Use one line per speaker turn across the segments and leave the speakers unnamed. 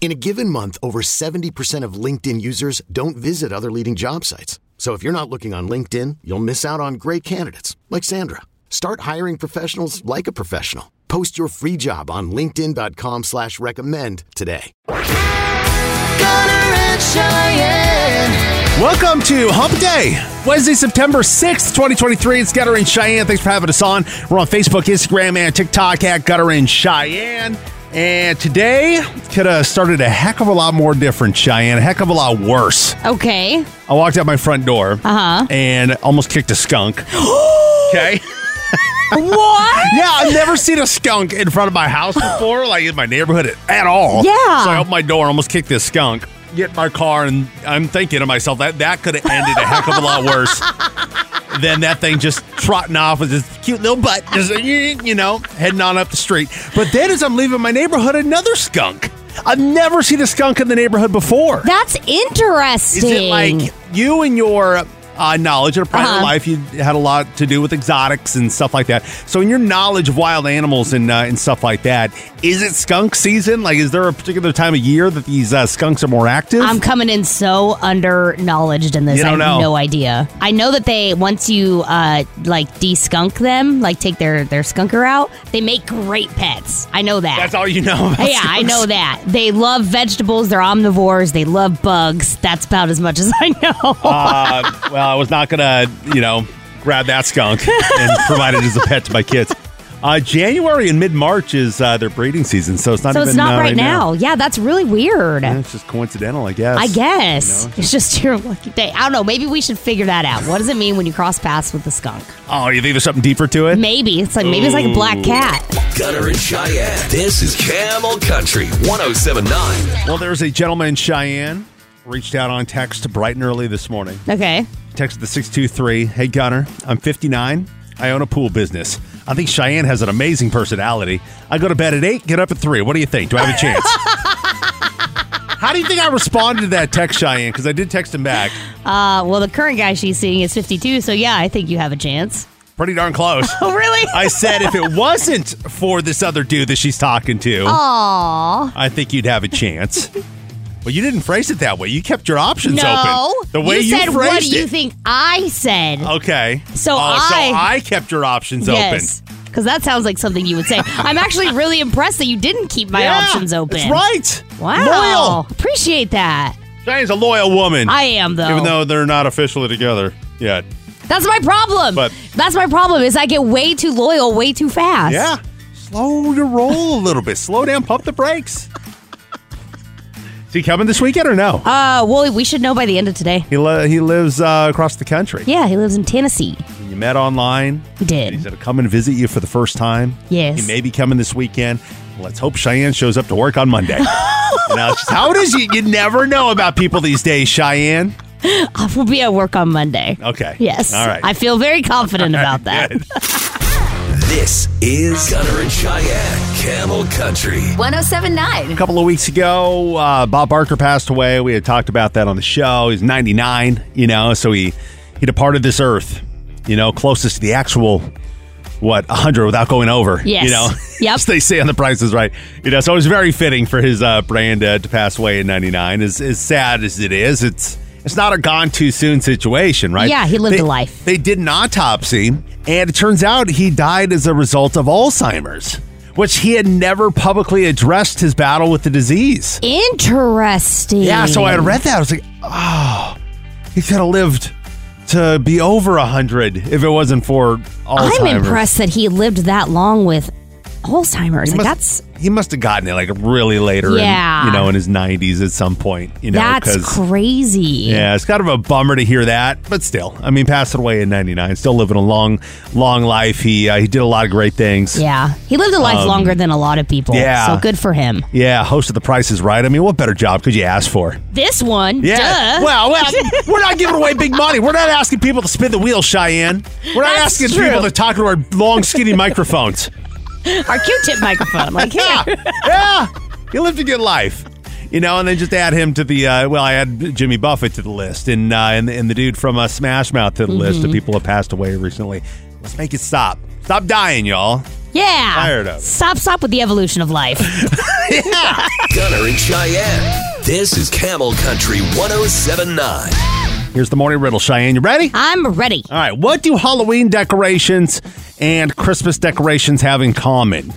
In a given month, over 70% of LinkedIn users don't visit other leading job sites. So if you're not looking on LinkedIn, you'll miss out on great candidates like Sandra. Start hiring professionals like a professional. Post your free job on linkedin.com slash recommend today.
Welcome to Hump Day, Wednesday, September 6th, 2023. It's Gunner and Cheyenne. Thanks for having us on. We're on Facebook, Instagram, and TikTok at Gunner and Cheyenne. And today could have started a heck of a lot more different, Cheyenne. A heck of a lot worse.
Okay.
I walked out my front door
Uh-huh.
and almost kicked a skunk. okay.
What?
Yeah, I've never seen a skunk in front of my house before, like in my neighborhood at all.
Yeah.
So I opened my door and almost kicked this skunk. Get in my car, and I'm thinking to myself that that could have ended a heck of a lot worse than that thing just trotting off with this cute little butt, just you know, heading on up the street. But then, as I'm leaving my neighborhood, another skunk. I've never seen a skunk in the neighborhood before.
That's interesting.
Is it like you and your uh, knowledge in a private
Uh-huh.
life, you had a lot to do with exotics and stuff like that. So, in your knowledge of wild animals and uh, and stuff like that, is it skunk season? Like, is there a particular time of year that these uh, skunks are more active?
I'm coming in so under knowledged in this. I have
know.
no idea. I know that they once you uh like de-skunk them, like take their their skunker out, they make great pets. I know that.
That's all you know. About
yeah, I know that. They love vegetables. They're omnivores. They love bugs. That's about as much as I know.
Uh, well, I was not gonna, you know, grab that skunk and provide it as a pet to my kids. Uh, January and mid March is uh, their breeding season, so it's not
so
even
it's not
uh,
right now. Yeah, that's really weird.
Yeah, it's just coincidental, I guess.
I guess.
You know?
It's just your lucky day. I don't know. Maybe we should figure that out. What does it mean when you cross paths with the skunk?
Oh, you think there's something deeper to it?
Maybe. It's like maybe it's like a black cat.
Gunner and Cheyenne. This is Camel Country 1079.
Well, there's a gentleman in Cheyenne reached out on text bright and early this morning.
Okay.
Texted the 623 Hey, Gunner, I'm 59. I own a pool business. I think Cheyenne has an amazing personality. I go to bed at 8, get up at 3. What do you think? Do I have a chance? How do you think I responded to that text, Cheyenne? Because I did text him back.
Uh, well, the current guy she's seeing is 52, so yeah, I think you have a chance.
Pretty darn close.
Oh, really?
I said if it wasn't for this other dude that she's talking to,
Aww.
I think you'd have a chance. Well, you didn't phrase it that way. You kept your options
no.
open. The way
you
you,
said,
phrased
what do you
it.
think I said?
Okay.
So
oh,
I-
so I kept your options
open. Because that sounds like something you would say. I'm actually really impressed that you didn't keep my
Yeah,
options open.
That's right.
Wow.
Loyal.
Appreciate that.
Cheyenne's a loyal woman.
I am, though.
even though they're not officially together yet.
That's my problem.
But-
That's my problem is I get way too loyal way too fast.
Yeah. Slow your roll a little bit. Slow down. Pump the brakes. Is he coming this weekend or no?
Uh, well, we should know by the end of today.
He li- he lives uh, across the country.
Yeah, he lives in Tennessee.
You met online.
He did.
He's to come and visit you for the first time.
Yes.
He may be coming this weekend. Let's hope Cheyenne shows up to work on Monday. you know, how does You, you never know about people these days, Cheyenne.
I will be at work on Monday.
Okay.
Yes.
All right.
I feel very confident about that.
Good.
This is Gunner and Cheyenne, Camel Country.
1079.
A couple of weeks ago, uh, Bob Barker passed away. We had talked about that on the show. He's 99, you know, so he he departed this earth, you know, closest to the actual what 100 without going over.
Yes.
You know,
Yep.
they say on the Price is Right. You know, so it was very fitting for his uh, brand uh, to pass away in 99. As as sad as it is, it's it's not a gone too soon situation, right?
Yeah, he lived
They-
a life.
They did an autopsy, and it turns out he died as a result of Alzheimer's, which he had never publicly addressed his battle with the disease.
Interesting.
Yeah, so I read that. I was like, oh, he could have lived to be over 100 if it wasn't for Alzheimer's.
I'm impressed that he lived that long with Alzheimer's.
He
Like
must,
that's
he must have gotten it like really later,
Yeah.
in, you know, in his 90s at some point. You know,
that's crazy.
Yeah, it's kind of a bummer to hear that, but still, I mean, passed away in '99, still living a long, long life. He uh, he did a lot of great things.
Yeah. He lived a life
Um,
longer than a lot of people.
yeah.
So good for him.
Yeah, host of The Price is Right. I mean, what better job could you ask for?
This one.
Yeah.
Duh.
Well, well, we're not giving away big money. We're not asking people to spin the wheel, Cheyenne. We're not
That's
asking
true.
people to talk to our long, skinny microphones.
Our Q-tip microphone. Like
Yeah,
here.
yeah. He lived a good life. You know, and then just add him to the uh, well, I add Jimmy Buffett to the list, and uh, and, and the dude from uh, Smash Mouth to the list
Mm-hmm.
of people who have passed away recently. Let's make it stop. Stop dying, y'all.
Yeah.
Tired of it.
Stop, stop with the evolution of life.
Gunner and Cheyenne. This is Camel Country 1079.
Here's the morning riddle, Cheyenne. You ready?
I'm ready.
All right. What do Halloween decorations and Christmas decorations have in common?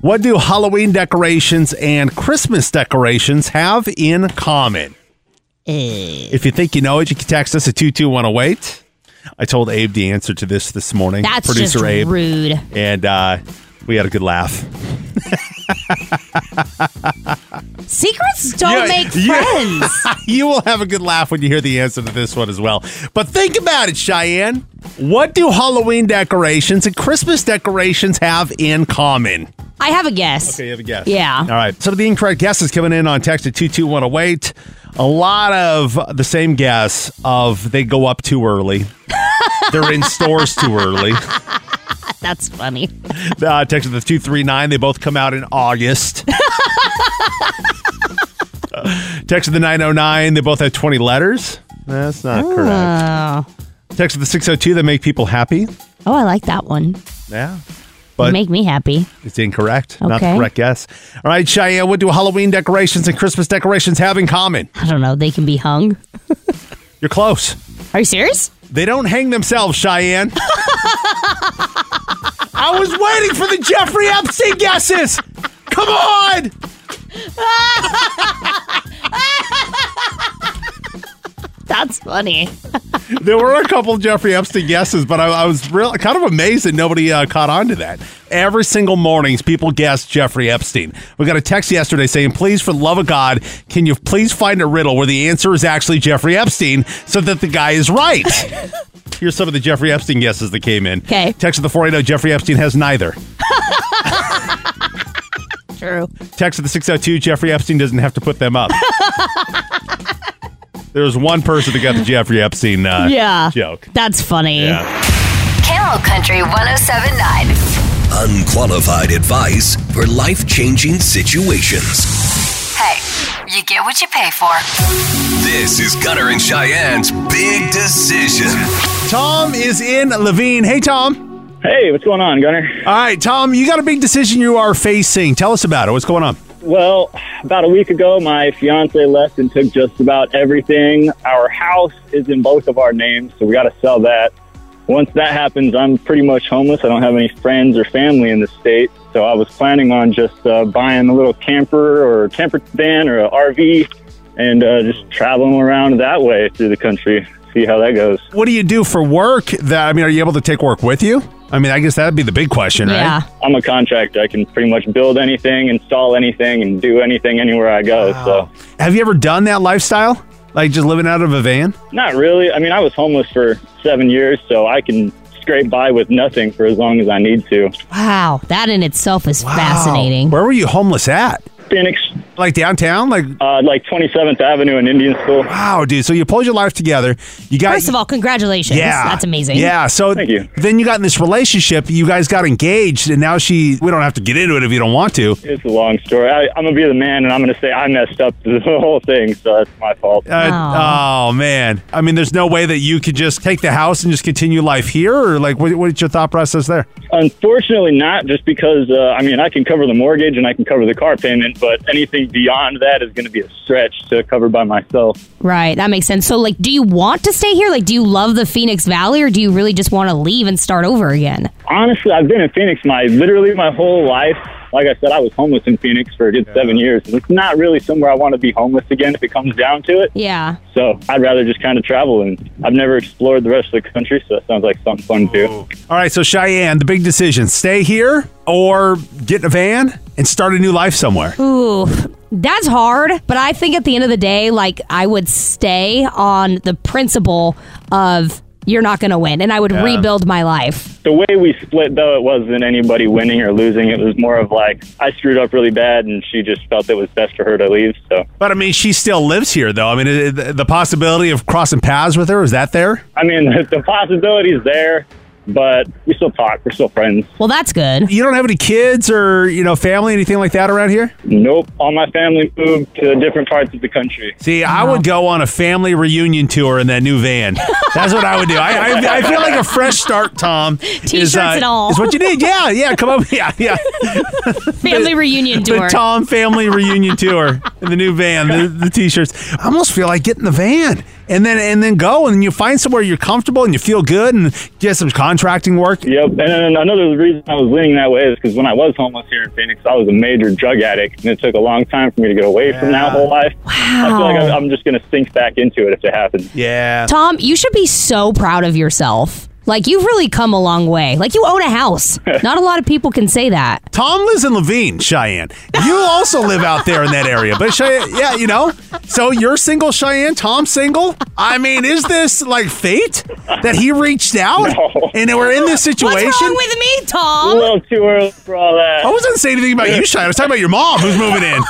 What do Halloween decorations and Christmas decorations have in common?
Eh,
If you think you know it, you can text us at 22108. I told Abe the answer to this this morning.
that's
Producer
just
Abe.
rude.
And uh, we had a good laugh.
Secrets don't
Yeah,
make
yeah.
friends.
you will have a good laugh when you hear the answer to this one as well. But think about it, Cheyenne. What do Halloween decorations and Christmas decorations have in common?
I have a guess.
Okay, you have a guess.
Yeah.
All right. So the incorrect guesses coming in on text at 22108. A lot of the same guess of they go up too early. They're in stores too early.
That's funny.
Uh, text the 239. They both come out in August. Uh, text the 909. They both have 20 letters. That's not correct.
Oh.
Text at the 602. They make people happy.
oh, I like that one.
Yeah.
You
But
make me happy.
it's incorrect. Not the correct guess. All right, Cheyenne, what do Halloween decorations and Christmas decorations have in common?
I don't know. They can be hung.
You're close.
Are you serious?
They don't hang themselves, Cheyenne. I was waiting for the Jeffrey Epstein guesses. Come on.
That's funny.
There were a couple Jeffrey Epstein guesses, but I, I was real kind of amazed that nobody uh, caught on to that. Every single mornings, people guess Jeffrey Epstein. We got a text yesterday saying, "Please, for the love of God, can you please find a riddle where the answer is actually Jeffrey Epstein, so that the guy is right." Here's some of the Jeffrey Epstein guesses that came in.
Okay.
Text of the 480 Jeffrey Epstein has neither.
True.
Text of the 602 Jeffrey Epstein doesn't have to put them up. there was one person that got the Jeffrey Epstein uh,
Yeah.
joke.
That's funny.
Yeah.
Camel Country 1079.
Unqualified advice for life changing situations.
Hey, you get what you pay for.
This is Gunner and Cheyenne's Big Decision.
Tom is in Laveen. Hey, Tom.
Hey, what's going on, Gunner?
All right, Tom, you got a big decision you are facing. Tell us about it. What's going on?
Well, about a week ago, my fiance left and took just about everything. Our house is in both of our names, so we got to sell that. Once that happens, I'm pretty much homeless. I don't have any friends or family in the state, so I was planning on just uh, buying a little camper or camper van or a RV and uh, just traveling around that way through the country. See how that goes.
What do you do for work? That I mean, are you able to take work with you? I mean, I guess that'd be the big question, right?
Yeah.
I'm a contractor. I can pretty much build anything, install anything, and do anything anywhere I go. So,
Have you ever done that lifestyle? Like just living out of a van?
not really. I mean, I was homeless for seven years, so I can scrape by with nothing for as long as I need to.
Wow, that in itself is fascinating.
Where were you homeless at?
Phoenix,
Like downtown? Like
uh, like 27th Avenue and Indian School.
wow, dude. So you pulled your life together. You got
First of all, congratulations.
yeah,
That's amazing.
Yeah. So
Thank you.
then you got in this relationship. You guys got engaged, and now she. We don't have to get into it if you don't want to.
It's a long story. I, I'm gonna be the man, and I'm gonna say I messed up the whole thing, so that's my fault.
Uh, oh man. I mean, there's no way that you could just take the house and just continue life here, or like, what, what's your thought process there?
Unfortunately, not just because uh, I mean I can cover the mortgage and I can cover the car payment, but anything beyond that is going to be a stretch to cover by myself.
Right, that makes sense. So, like, do you want to stay here? Like, do you love the Phoenix Valley, or do you really just want to leave and start over again?
Honestly, I've been in Phoenix my literally my whole life. Like I said, I was homeless in Phoenix for a good seven years. It's not really somewhere I want to be homeless again if it comes down to it.
Yeah.
So I'd rather just kind of travel, and I've never explored the rest of the country, so that sounds like something fun to do.
All right, so Cheyenne, the big decision: stay here or get in a van and start a new life somewhere.
Ooh, that's hard. But I think at the end of the day, like, I would stay on the principle of you're not going to win, and I would rebuild my life.
The way we split, though, it wasn't anybody winning or losing. It was more of like I screwed up really bad, and she just felt it was best for her to leave. So,
But I mean, she still lives here, though. I mean, the the possibility of crossing paths with her is that there?
I mean, the possibility is there, but we still talk. We're still friends.
Well, that's good.
You don't have any kids or you know family, anything like that around here?
Nope. All my family moved to different parts of the country.
See, I would go on a family reunion tour in that new van. That's what I would do. I, I, I feel like a fresh start, Tom.
T-shirts
is, uh,
and all.
Is what you need. Yeah, yeah. Come up. Yeah, yeah.
Family reunion
The
tour.
Tom family reunion tour in the new van, the, the t-shirts. I almost feel like getting the van and then and then go and you find somewhere you're comfortable and you feel good and get some contracting work.
Yep. And then another reason I was leaning that way is because when I was homeless here in Phoenix, I was a major drug addict, and it took a long time for me to get away from that whole life. Wow, I feel like I'm, I'm just going to sink back into it if it happens.
Yeah.
Tom, you should be so proud of yourself. Like, you've really come a long way. Like, you own a house. Not a lot of people can say that.
Tom lives in Laveen, Cheyenne. You also live out there in that area, but Cheyenne, yeah, you know. So you're single, Cheyenne. Tom's single. I mean, is this like fate that he reached out
No.
and we're in this situation?
What's wrong with me, Tom.
A
Tom?
little too early for all that.
I wasn't saying anything about you, Cheyenne. I was talking about your mom who's moving in.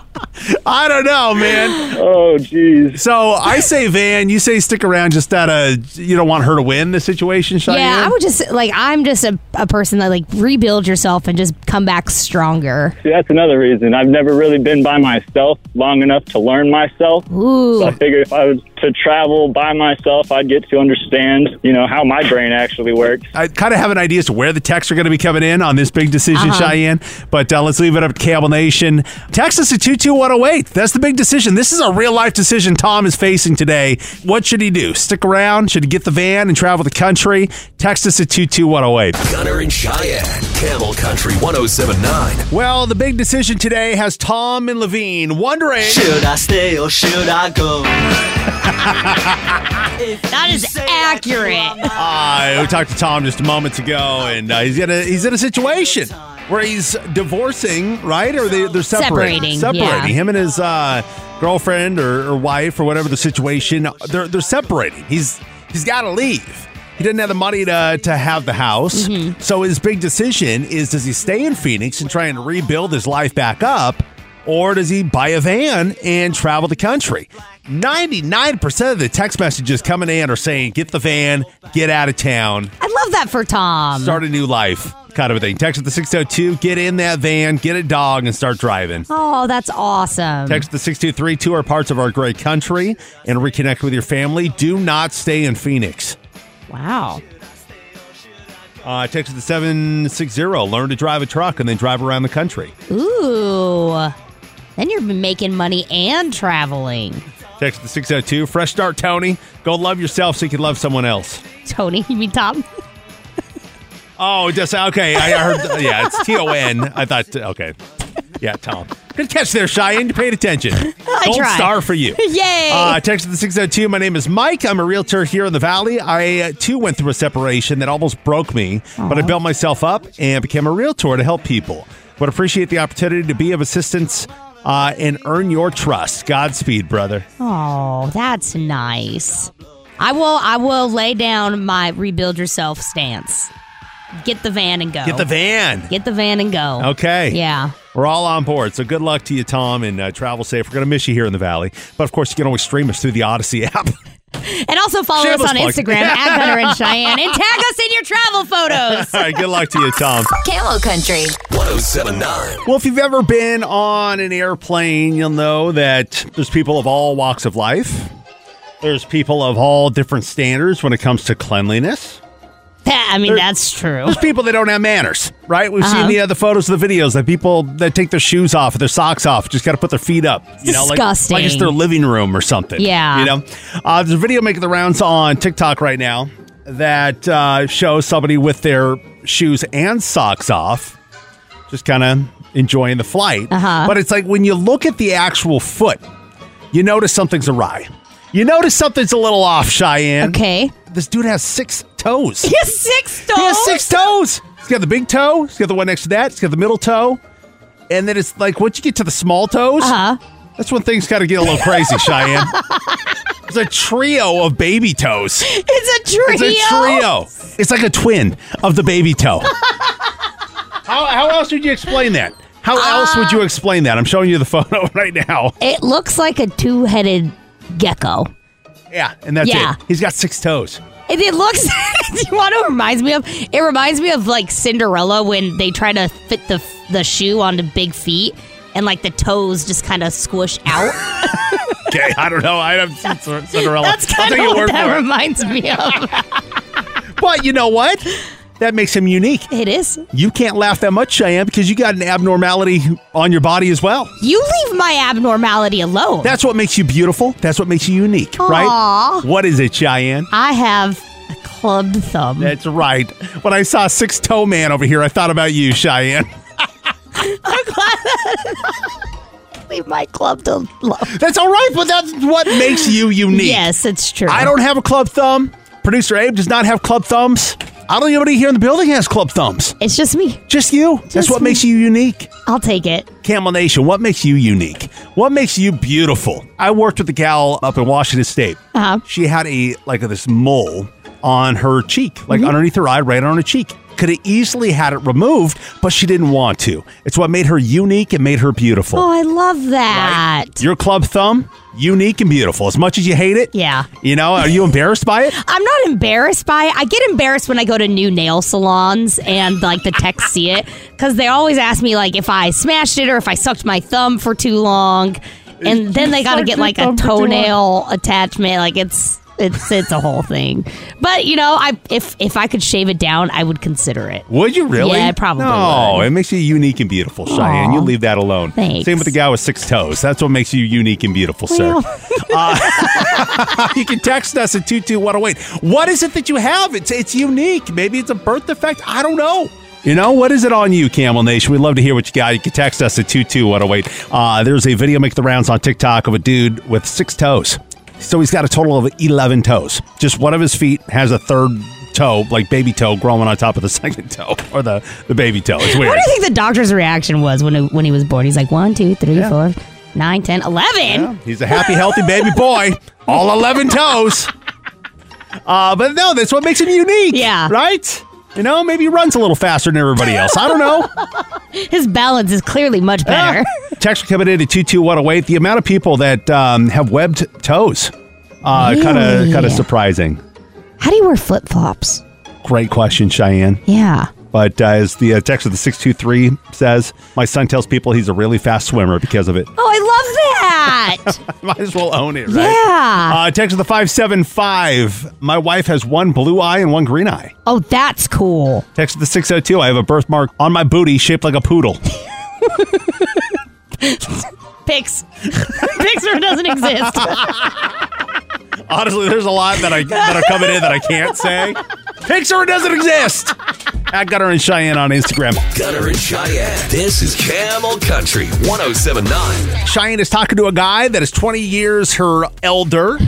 I don't know, man.
Oh, jeez.
So I say Van, you say stick around just out of you don't want her to win the situation, Cheyenne.
Yeah, I would just, like, I'm just a, a person that, like, rebuild yourself and just come back stronger.
See, that's another reason. I've never really been by myself long enough to learn myself.
Ooh.
So I figured if I was to travel by myself, I'd get to understand, you know, how my brain actually works.
I kind of have an idea as to where the texts are going to be coming in on this big decision,
Uh-huh.
Cheyenne. But uh, let's leave it up to Camel Nation. Text us at 22108. That's the big decision. This is a real life decision Tom is facing today. What should he do? Stick around? Should he get the van and travel the country? Text us at 22108.
Gunner and Cheyenne, Camel Country 1079.
Well, the big decision today has Tom and Laveen wondering.
Should I stay or should I go?
That is accurate.
Uh, we talked to Tom just moments ago, and uh, he's in a he's in a situation where he's divorcing, right? Or they they're separating,
Separating, yeah.
Him and his uh, girlfriend or, or wife or whatever the situation, they're they're separating. He's he's got to leave. He doesn't have the money to to have the house.
Mm-hmm.
So his big decision is: does he stay in Phoenix and try and rebuild his life back up? Or does he buy a van and travel the country? 99% of the text messages coming in are saying, get the van, get out of town,
I love that for Tom.
start a new life, kind of a thing. Text at the 602, get in that van, get a dog, and start driving.
Oh, that's awesome.
Text the 623, tour parts of our great country, and reconnect with your family. Do not stay in Phoenix.
Wow.
Uh, text the 760. Learn to drive a truck and then drive around the country.
Ooh. Then you're making money and traveling.
Text the 602. Fresh start, Tony. Go love yourself so you can love someone else.
Tony, you mean Tom?
Oh, just okay. I heard. Yeah, it's T O N. I thought. Okay. Yeah, Tom. Good catch there, Cheyenne. You paid attention.
I
Gold
tried.
star for you.
Yay.
Uh, text the 602. My name is Mike. I'm a realtor here in the Valley. I, uh, too, went through a separation that almost broke me, but I built myself up and became a realtor to help people. Would appreciate the opportunity to be of assistance uh, and earn your trust. Godspeed, brother.
Oh, that's nice. I will I will lay down my rebuild yourself stance. Get the van and go.
Get the van.
Get the van and go.
Okay.
Yeah.
We're all on board. So good luck to you, Tom, and uh, travel safe. We're going to miss you here in the Valley. But of course, you can always stream us through the Audacy app.
And also follow
Shameless
us on
plug.
Instagram at Gunner and Cheyenne and tag us in your travel photos.
all right. Good luck to you, Tom.
Camel Country.
1079.
Well, if you've ever been on an airplane, you'll know that there's people of all walks of life. There's people of all different standards when it comes to cleanliness.
I mean, that's true.
There's people that don't have manners, right? We've
Uh-huh.
seen the, uh, the photos of the videos that people that take their shoes off, their socks off, just got to put their feet up. You know, like,
Disgusting.
like it's their living room or something.
Yeah.
You know, uh, there's a video making the rounds on TikTok right now that uh, shows somebody with their shoes and socks off, just kind of enjoying the flight.
Uh-huh.
But it's like when you look at the actual foot, you notice something's awry. You notice something's a little off, Cheyenne.
Okay.
This dude has six toes.
He has six toes.
He has six toes. He's got the big toe. He's got the one next to that. He's got the middle toe. And then it's like once you get to the small toes,
Uh-huh.
that's when things kind of get a little crazy, Cheyenne. It's a trio of baby toes.
It's a trio.
It's a trio. It's like a twin of the baby toe. how, how else would you explain that? How else would you explain that? I'm showing you the photo right now.
It looks like a two-headed gecko.
Yeah, and that's
Yeah.
it. He's got six toes.
It looks. do you want to reminds me of? It reminds me of like Cinderella when they try to fit the the shoe onto big feet, and like the toes just kind of squish out.
Okay, I don't know. I seen Cinderella.
That's kind of what that reminds me of.
But you know what? That makes him unique.
It is.
You can't laugh that much, Cheyenne, because you got an abnormality on your body as well.
You leave my abnormality alone.
That's what makes you beautiful. That's what makes you unique, right? What is it, Cheyenne?
I have a clubbed thumb.
That's right. When I saw Six Toe Man over here, I thought about you, Cheyenne. I'm glad.
leave my club thumb love.
That's all right, but that's what makes you unique.
Yes, it's true.
I don't have a club thumb. Producer Abe does not have club thumbs. I don't think anybody here in the building has club thumbs.
It's just me.
Just you. That's what
me.
makes you unique.
I'll take it.
Camel Nation, what makes you unique? What makes you beautiful? I worked with a gal up in Washington State.
Uh-huh.
She had a like this mole on her cheek,
Mm-hmm.
like underneath her eye, right on her cheek. Could have easily had it removed, but she didn't want to. It's what made her unique and made her beautiful.
Oh, I love that.
Your club thumb, unique and beautiful. As much as you hate it,
Yeah.
You know, are you embarrassed by it?
I'm not embarrassed by it. I get embarrassed when I go to new nail salons and like the techs see it because they always ask me like if I smashed it or if I sucked my thumb for too long, and then they got to get like a
thumb for too long.
toenail attachment. Like it's it's it's a whole thing. But you know, I if if I could shave it down, I would consider it.
Would you really?
Yeah, I probably
No,
would.
it makes you unique and beautiful, Cheyenne.
Aw.
You leave that alone.
Thanks.
Same with the guy with six toes. That's what makes you unique and beautiful, sir.
Well.
Uh, you can text us at 22108. What is it that you have? It's it's unique. Maybe it's a birth defect. I don't know. You know, what is it on you, Camel Nation? We'd love to hear what you got. You can text us at 22108. Uh, there's a video make the rounds on TikTok of a dude with six toes. So he's got a total of 11 toes. Just one of his feet has a third toe, like baby toe, growing on top of the second toe or the, the baby toe. It's weird.
What do you think the doctor's reaction was when when he was born? He's like one, two, three,
Yeah.
four, nine, ten, eleven.
Yeah, he's a happy, healthy baby boy. All 11 toes. Uh, but no, that's what makes him unique.
Yeah.
Right? You know, maybe he runs a little faster than everybody else. I don't know.
His balance is clearly much better.
Text coming in at 22108. The amount of people that um, have webbed toes. Uh, Kind of kind of surprising.
How do you wear flip flops?
Great question, Cheyenne.
Yeah.
But uh, as the uh, text of the 623 says, my son tells people he's a really fast swimmer because of it.
Oh, I love that.
Might as well own it, right?
Yeah.
Uh, text of the 575. My wife has one blue eye and one green eye.
oh, that's cool.
Text of the 602. I have a birthmark on my booty shaped like a poodle.
Pix. Pixar doesn't exist.
Honestly, there's a lot that I that are coming in that I can't say. Pixar doesn't exist. At Gunner and Cheyenne on Instagram.
Gunner and Cheyenne. This is Camel Country 1079.
Cheyenne is talking to a guy that is 20 years her elder.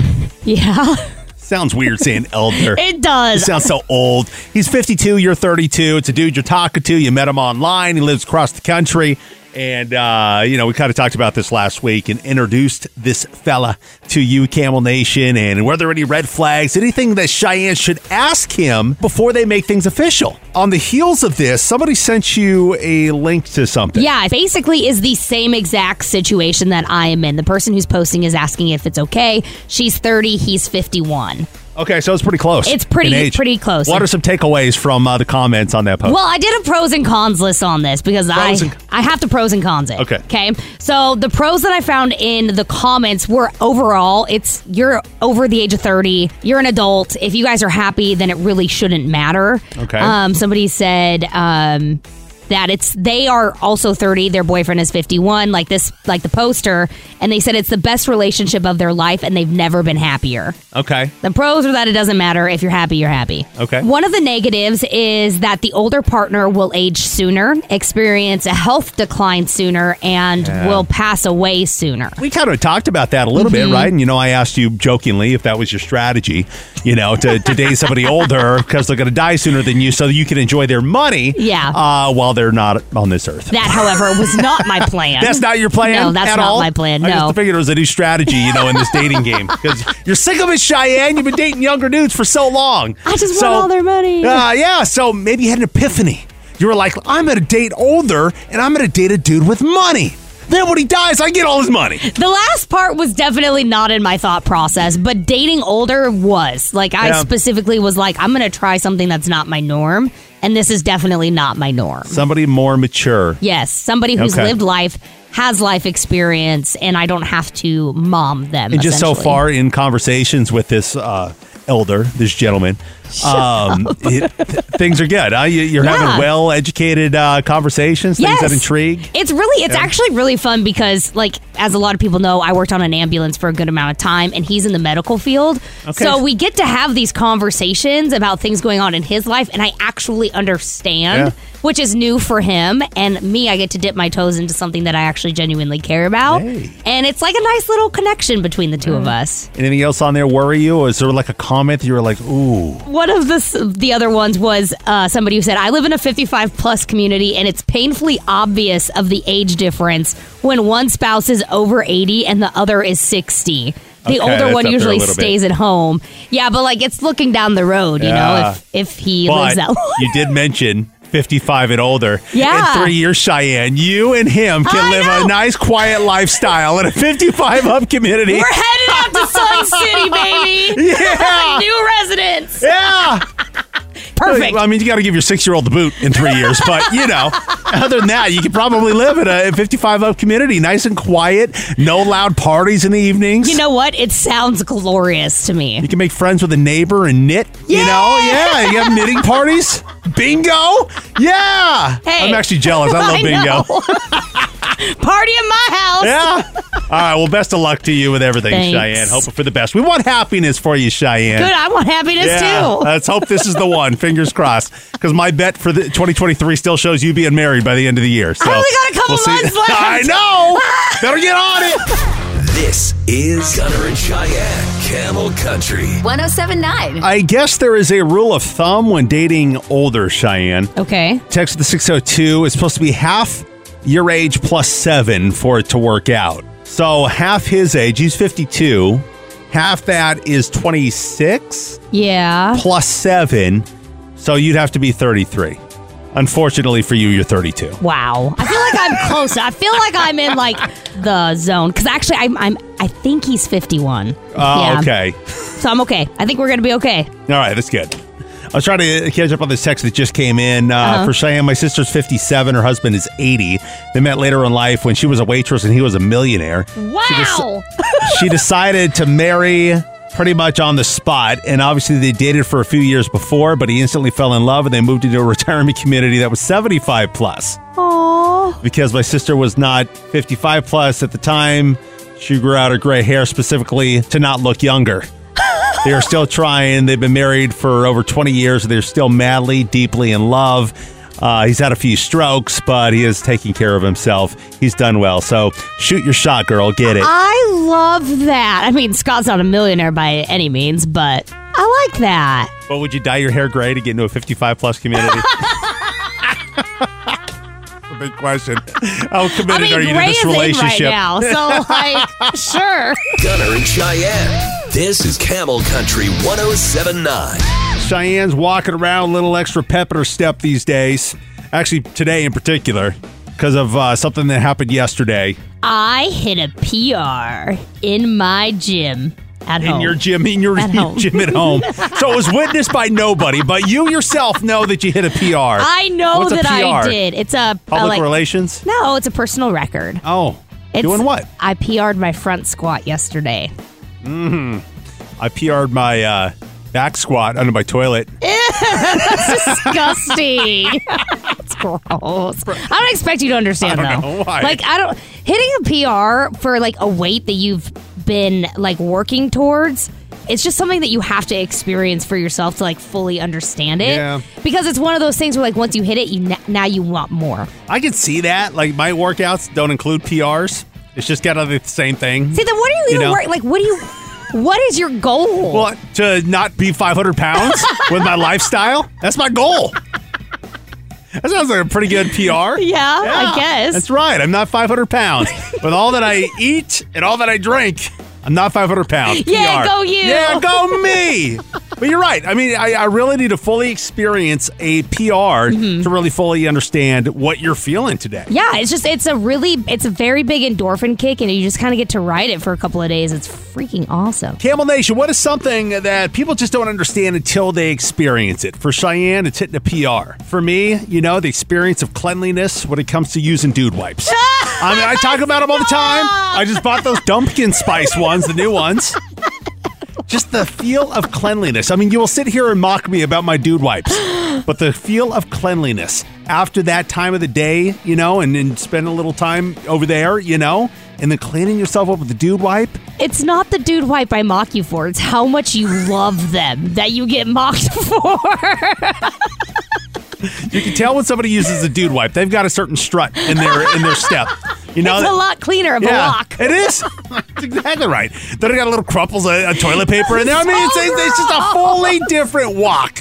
Yeah.
Sounds weird saying elder.
It does.
It sounds so old. He's 52, you're 32. It's a dude you're talking to. You met him online. He lives across the country. And, uh, you know, we kind of talked about this last week and introduced this fella to you, Camel Nation, and were there any red flags, anything that Cheyenne should ask him before they make things official. On the heels of this, somebody sent you a link to something.
Yeah, basically is the same exact situation that I am in. The person who's posting is asking if it's okay. She's 30, he's 51.
Okay, so it's pretty close.
It's pretty- pretty close.
What are some takeaways from uh, the comments on that post?
Well, I did a pros and cons list on this because
Pros
I
and-
I have to pros and cons it.
Okay.
Okay. So the pros that I found in the comments were overall, it's you're over the age of 30, you're an adult. If you guys are happy, then it really shouldn't matter.
Okay.
Um, somebody said um, that it's they are also 30, their boyfriend is 51, like this like the poster, and they said it's the best relationship of their life and they've never been happier.
okay.
The pros are that it doesn't matter. If you're happy, you're happy.
Okay.
One of the negatives is that the older partner will age sooner, experience a health decline sooner, and
Yeah.
will pass away sooner.
We kind of talked about that a little
Mm-hmm.
bit, right? And you know, I asked you jokingly if that was your strategy, you know, to, to date somebody older because they're going to die sooner than you, so you can enjoy their money.
Yeah.
Uh, while they're not on this earth.
That, however, was not my plan.
That's not your plan.
No, that's
at
not
all?
my plan.
I
No.
just figured it was a new strategy, you know, in this dating game because you're sick of it, Cheyenne. You've been dating younger dudes for so long.
I just
So-
want all their money.
Uh, yeah. So maybe you had an epiphany. You were like, I'm going to date older, and I'm going to date a dude with money. Then when he dies, I get all his money.
The last part was definitely not in my thought process, but dating older was. Like, I
Yeah.
specifically was like, I'm going to try something that's not my norm, and this is definitely not my norm.
Somebody more mature.
Yes, somebody who's
Okay.
lived life, has life experience, and I don't have to mom them.
And just so
essentially.
far in conversations with this uh, elder, this gentleman, um, it, th- things are good. Huh? You, you're
Yeah.
having well educated uh, conversations, things that intrigue.
It's really, it's
Yeah.
actually really fun because, like, as a lot of people know, I worked on an ambulance for a good amount of time, and he's in the medical field.
Okay.
So we get to have these conversations about things going on in his life, and I actually understand,
Yeah.
which is new for him. And me, I get to dip my toes into something that I actually genuinely care about,
Hey.
and it's like a nice little connection between the two of us.
Anything else on there worry you? Or is there like a comment that you were like, ooh?
One of the the other ones was uh, somebody who said, "I live in a 55 plus community, and it's painfully obvious of the age difference when one spouse is over 80 and the other is 60." The
Okay,
older one
up there a
usually
little bit.
stays at home. Yeah, but like it's looking down the road, you
Yeah.
know, if if he lives
But
that long.
you did mention 55 and older.
Yeah.
In three years, Cheyenne, you and him can
I
live
know.
a nice, quiet lifestyle in a 55 up community.
We're headed out to Sun City, baby.
Yeah.
New residence.
yeah.
Perfect.
I mean, you got to give your six year old the boot in three years, but you know, other than that, you could probably live in a 55 up community, nice and quiet, no loud parties in the evenings.
You know what? It sounds glorious to me.
You can make friends with a neighbor and knit. You know, yeah. You have knitting parties. Bingo. Yeah.
Hey.
I'm actually jealous. I love
I
bingo.
Party in my house.
Yeah. All right. Well, best of luck to you with everything,
Thanks.
Cheyenne. Hoping for the best. We want happiness for you, Cheyenne.
Good. I want happiness
Yeah,
too.
let's hope this is the one. Fingers crossed. Because my bet for the 2023 still shows you being married by the end of the year. So
I only got a couple
we'll see.
months left.
I know. Better get on it.
This is Gunner and Cheyenne Camel Country.
1079.
I guess there is a rule of thumb when dating older, Cheyenne.
Okay.
Text the 602 is supposed to be half your age plus seven for it to work out. So half his age, he's 52. Half that is 26
Yeah.
plus seven. So you'd have to be 33. Unfortunately for you, you're 32.
Wow. I feel like I'm close. I feel like I'm in like the zone because actually I'm I'm I think he's 51.
Oh,
yeah.
okay.
So I'm okay. I think we're gonna be okay.
All right, that's good. I was trying to catch up on this text that just came in. Uh,
Uh-huh.
For Cheyenne, my sister's 57. Her husband is 80. They met later in life when she was a waitress and he was a millionaire.
Wow.
she decided to marry pretty much on the spot. And obviously, they dated for a few years before, but he instantly fell in love and they moved into a retirement community that was 75 plus.
Aww.
Because my sister was not 55 plus at the time, she grew out her gray hair specifically to not look younger. they are still trying. They've been married for over 20 years. They're still madly, deeply in love. Uh, he's had a few strokes, but he is taking care of himself. He's done well. So shoot your shot, girl. Get it.
I love that. I mean, Scott's not a millionaire by any means, but I like that.
But would you dye your hair gray to get into a 55 plus community? a big question. How committed
I mean,
are you to
Gray
this
is in right
relationship?
now, so like, sure.
Gunner and Cheyenne. This is Camel Country 1079.
Cheyenne's walking around a little extra pep in her step these days. Actually, today in particular, because of uh, something that happened yesterday.
I hit a PR in my gym at home.
in
home.
your gym, in your
At home.
gym at home. so it was witnessed by nobody, but you yourself know that you hit a PR.
I know
What's a
that I did. It's a
Public
a, like,
relations.
No, it's a personal record.
Oh,
It's,
doing what?
I PR'd my front squat yesterday.
Hmm I PR'd my uh, back squat under my toilet.
That's disgusting. That's gross. I don't expect you to understand
I don't
though.
know. Why?
Like I don't hitting a PR for like a weight that you've been like working towards. It's just something that you have to experience for yourself to like fully understand it.
Yeah.
Because it's one of those things where like once you hit it, you n- now you want more.
I can see that. Like my workouts don't include PRs. It's just kind of the same thing.
See, then what are you,
You
even
know?
work? Like, what do you? What is your goal?
Well, to not be 500 pounds with my lifestyle. That's my goal. That sounds like a pretty good PR.
Yeah, I guess.
That's right. I'm not 500 pounds. With all that I eat and all that I drink, I'm not 500 pounds.
Yeah,
PR.
go you.
Yeah, go me. But you're right. I mean, I, I really need to fully experience a PR
Mm-hmm.
to really fully understand what you're feeling today.
Yeah, it's just it's a really it's a very big endorphin kick, and you just kind of get to ride it for a couple of days. It's freaking awesome.
Camel Nation, what is something that people just don't understand until they experience it? For Cheyenne, it's hitting a PR. For me, you know, the experience of cleanliness when it comes to using dude wipes. I mean, I talk about them all the time. I just bought those Dumpkin Spice ones, the new ones. Just the feel of cleanliness. I mean, you will sit here and mock me about my dude wipes, but the feel of cleanliness after that time of the day, you know, and then spend a little time over there, you know, and then cleaning yourself up with the dude wipe.
It's not the dude wipe I mock you for; it's how much you love them that you get mocked for.
You can tell when somebody uses a dude wipe. They've got a certain strut in their in their step. You know,
it's a lot cleaner of a
yeah,
walk.
it is. That's exactly right. Then I got a little crumples of, of toilet paper in there. I mean, it's, it's, it's just a fully different walk.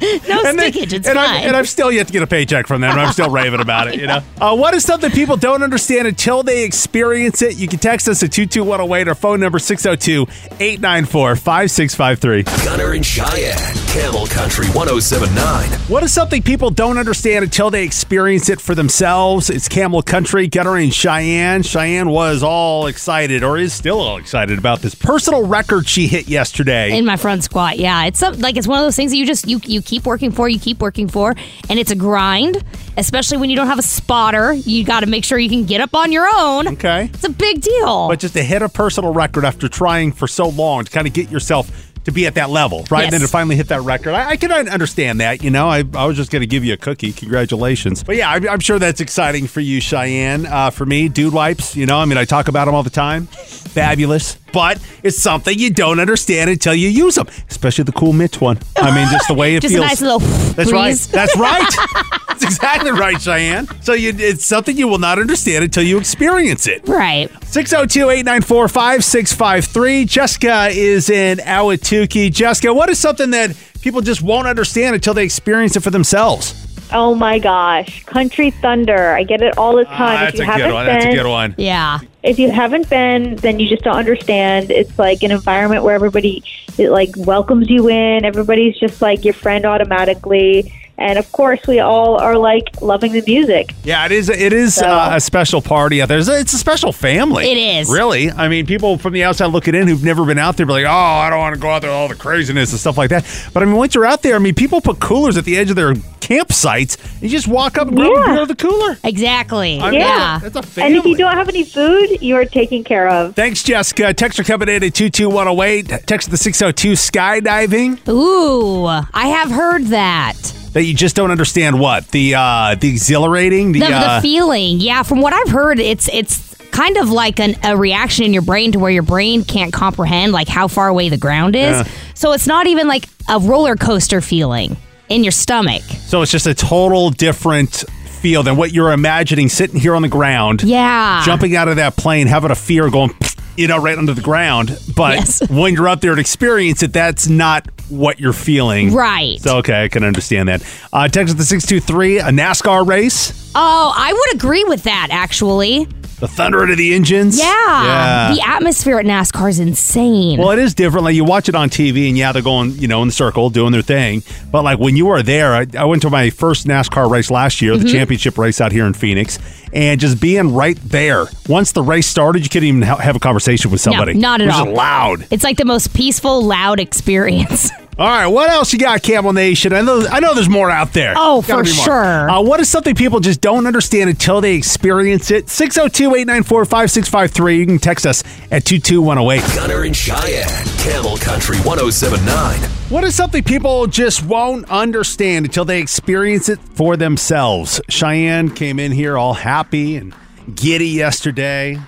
No
And then-
stickage. It's
and
fine.
I'm, and I'm still yet to get a paycheck from them, and I'm still raving about it. You know, uh, what is something people don't understand until they experience it? You can text us at two two one zero eight. Our phone number 602-894-5653.
Gunner and Cheyenne. Camel Country 1079.
What is something people don't understand until they experience it for themselves? It's Camel Country, Gunner and Cheyenne. Cheyenne was all excited, or is still all excited about this personal record she hit yesterday.
in my front squat. Yeah, it's some, like it's one of those things that you just you you keep working for, you keep working for, and it's a grind. Especially when you don't have a spotter, you got to make sure you can get up on your own.
Okay,
it's a big deal.
but just to hit a personal record after trying for so long to kind of get yourself to be at that level, right? And then to finally hit that record. I, I can understand that, you know. I, I was just going to give you a cookie. Congratulations. But yeah, I'm, I'm sure that's exciting for you, Cheyenne. Uh, for me, dude wipes, you know, I mean, I talk about them all the time. Fabulous. But it's something you don't understand until you use them, especially the cool Mitch one. I mean, just the way it
Just a
feels.
nice little
That's right. That's right. That's exactly right, Cheyenne. So you, it's something you will not understand until you experience it.
Right.
602-894-5653. Jessica is in Ahwatukee. Jessica, what is something that people just won't understand until they experience it for themselves?
Oh my gosh, Country Thunder! I get it all the time.
Ah,
if
that's
you
a good
haven't
one.
been,
That's a good one.
Yeah.
If you haven't been, then you just don't understand. It's like an environment where everybody it like welcomes you in. Everybody's just like your friend automatically. And of course, we all are like loving the music.
Yeah, it is. It is
So-
uh, a special party out there. It's a, it's a special family.
It is.
really. I mean, people from the outside looking in who've never been out there, be like, "Oh, I don't want to go out there, with all the craziness and stuff like that." But I mean, once you're out there, I mean, people put coolers at the edge of their campsites. You just walk up and grab a
Yeah.
beer at the cooler.
Exactly.
I mean,
yeah.
that's a
And if you don't have any food, you are taken care of.
Thanks, Jessica. Text are coming in at 22108. Text the 602 skydiving.
Ooh, I have heard that.
That you just don't understand what? The uh the exhilarating? The,
The,
uh,
the feeling, yeah. From what I've heard, it's it's kind of like an, a reaction in your brain to where your brain can't comprehend like how far away the ground is.
Yeah.
So it's not even like a roller coaster feeling in your stomach.
so it's just a total different feel than what you're imagining sitting here on the ground.
Yeah.
Jumping out of that plane, having a fear going, you know, right under the ground. But
Yes.
when you're up there to experience it, that's not what you're feeling.
Right.
So, okay, I can understand that. Uh, text the 623, a NASCAR race,
Oh, I would agree with that actually.
the thunder of the engines.
Yeah.
Yeah.
The atmosphere at NASCAR is insane.
Well, it is different. Like you watch it on TV, and yeah, they're going, you know, in the circle doing their thing. But like when you are there, I, I went to my first NASCAR race last year,
Mm-hmm.
the championship race out here in Phoenix, and just being right there. Once the race started, you couldn't even ha- have a conversation with somebody.
No, not at
it was
all.
loud.
It's like the most peaceful, loud experience.
All right, what else you got, Camel Nation? I know, I know there's more out there.
Oh,
Gotta
for
be more.
sure.
Uh, what is something people just don't understand until they experience it? 602 894 5653. You can text us at 22108.
Gunner and Cheyenne, Camel Country 1079.
What is something people just won't understand until they experience it for themselves? Cheyenne came in here all happy and giddy yesterday, a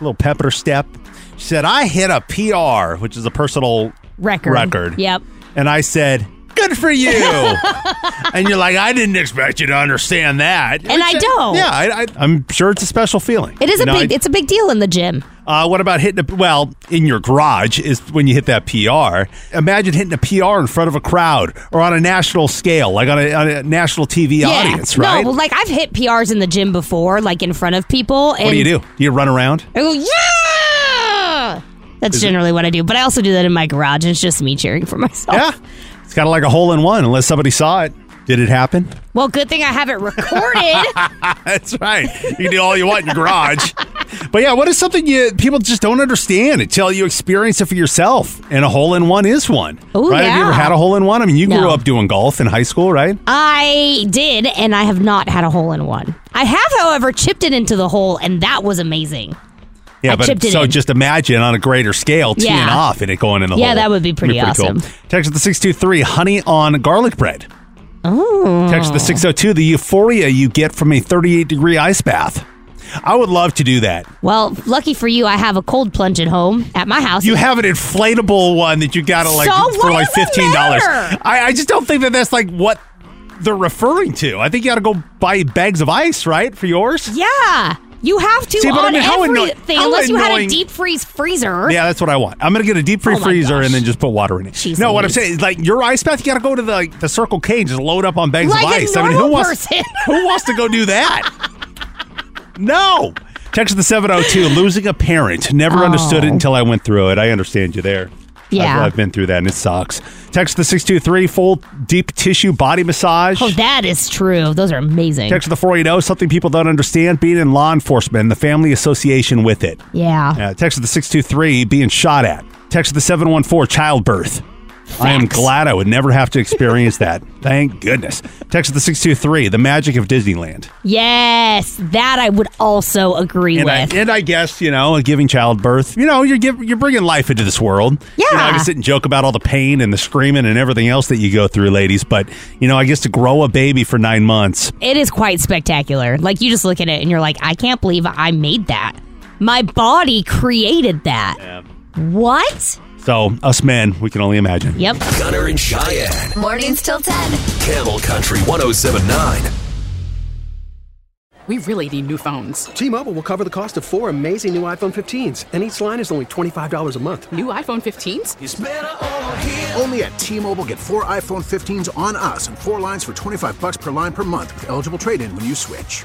little pepper step. She said, I hit a PR, which is a personal
Record.
record.
Yep.
And I said, Good for you. and you're like, I didn't expect you to understand that.
And I don't.
Yeah, I, I, I'm sure it's a special feeling.
It is
You
a
know,
big
I-
it's a big deal in the gym.
uh, what about hitting a well in your garage? Is when you hit that PR. Imagine hitting a PR in front of a crowd or on a national scale, like on a, on a national TV audience, right?
No, well, like I've hit PRs in the gym before, like in front of people. And
what do you do? Do you run around?
I go, yeah. That's
Is it-
generally what I do, but I also do that in my garage. And it's just me cheering for myself.
Yeah, it's kind of like a hole in one, unless somebody saw it. Did it happen?
Well, good thing I have it recorded.
That's right. You can do all you want in your garage. But yeah, what is something you people just don't understand until you experience it for yourself? And a hole in one is one.
Ooh,
right? Have you ever had a hole in one? I mean, you grew
No.
up doing golf in high school, right?
I did, and I have not had a hole in one. I have, however, chipped it into the hole, and that was amazing.
Yeah,
I
but so
in.
just imagine on a greater scale teeing
Yeah.
off and it going in the hole.
Yeah, that would be pretty awesome.
cool. Text the 623 honey on garlic bread.
Oh.
Text the 602 the euphoria you get from a 38 degree ice bath. I would love to do that.
Well, lucky for you, I have a cold plunge at home at my house.
You have an inflatable one that you got to like
So
for like fifteen dollars. I, I just don't think that that's like what they're referring to. I think you got to go buy bags of ice, right, for yours.
yeah, you have to
See, but I
on
mean, how anno-
everything,
how
unless you had a
annoying-
deep freeze freezer.
Yeah, that's what I want. I'm gonna get a deep free
Oh my
freezer
gosh.
and then just put water in it.
Jeez
no, what I'm
Louise.
saying is like your ice bath, you got to go to the like, the Circle K and just load up on bags
Like
of
a
ice. I mean, who
normal
wants
person.
who wants to go do that? no. Text the 702 losing a parent. Never
Oh.
understood it until I went through it. I understand you there.
Yeah.
I've, I've been through that and it sucks. Text the 623 full deep tissue body massage.
Oh, that is true. Those are amazing.
Text the 480 something people don't understand being in law enforcement, the family association with it.
yeah.
Uh, text the 623 being shot at. Text the 714 childbirth. I am glad I would never have to experience that. Thank goodness. Text the 623 the magic of Disneyland.
Yes, that I would also agree
And I,
with.
and I guess, you know, giving childbirth, you know, you're give, you're bringing life into this world. You know, I can sit and joke about all the pain and the screaming and everything else that you go through, ladies. But, you know, I guess to grow a baby for nine months,
it is quite spectacular. Like you just look at it and you're like, I can't believe I made that. My body created that. What?
So uh, us men, we can only imagine.
Yep.
Gunner and Cheyenne,
Mornings till 10.
Camel Country 1079.
We really need new phones.
T-Mobile will cover the cost of four amazing new iPhone 15s, and each line is only $25 a month.
New iPhone 15s?
Only at T-Mobile get four iPhone 15s on us and four lines for 25 bucks per line per month with eligible trade-in when you switch.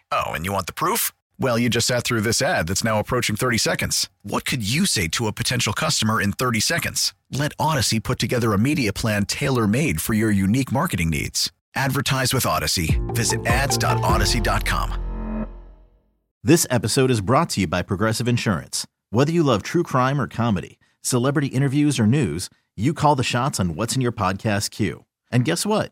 Oh, and you want the proof? Well, you just sat through this ad that's now approaching 30 seconds. What could you say to a potential customer in 30 seconds? Let Audacy put together a media plan tailor made for your unique marketing needs. Advertise with Audacy. Visit ads.audacy.com.
This episode is brought to you by Progressive Insurance. Whether you love true crime or comedy, celebrity interviews or news, you call the shots on what's in your podcast queue. And guess what?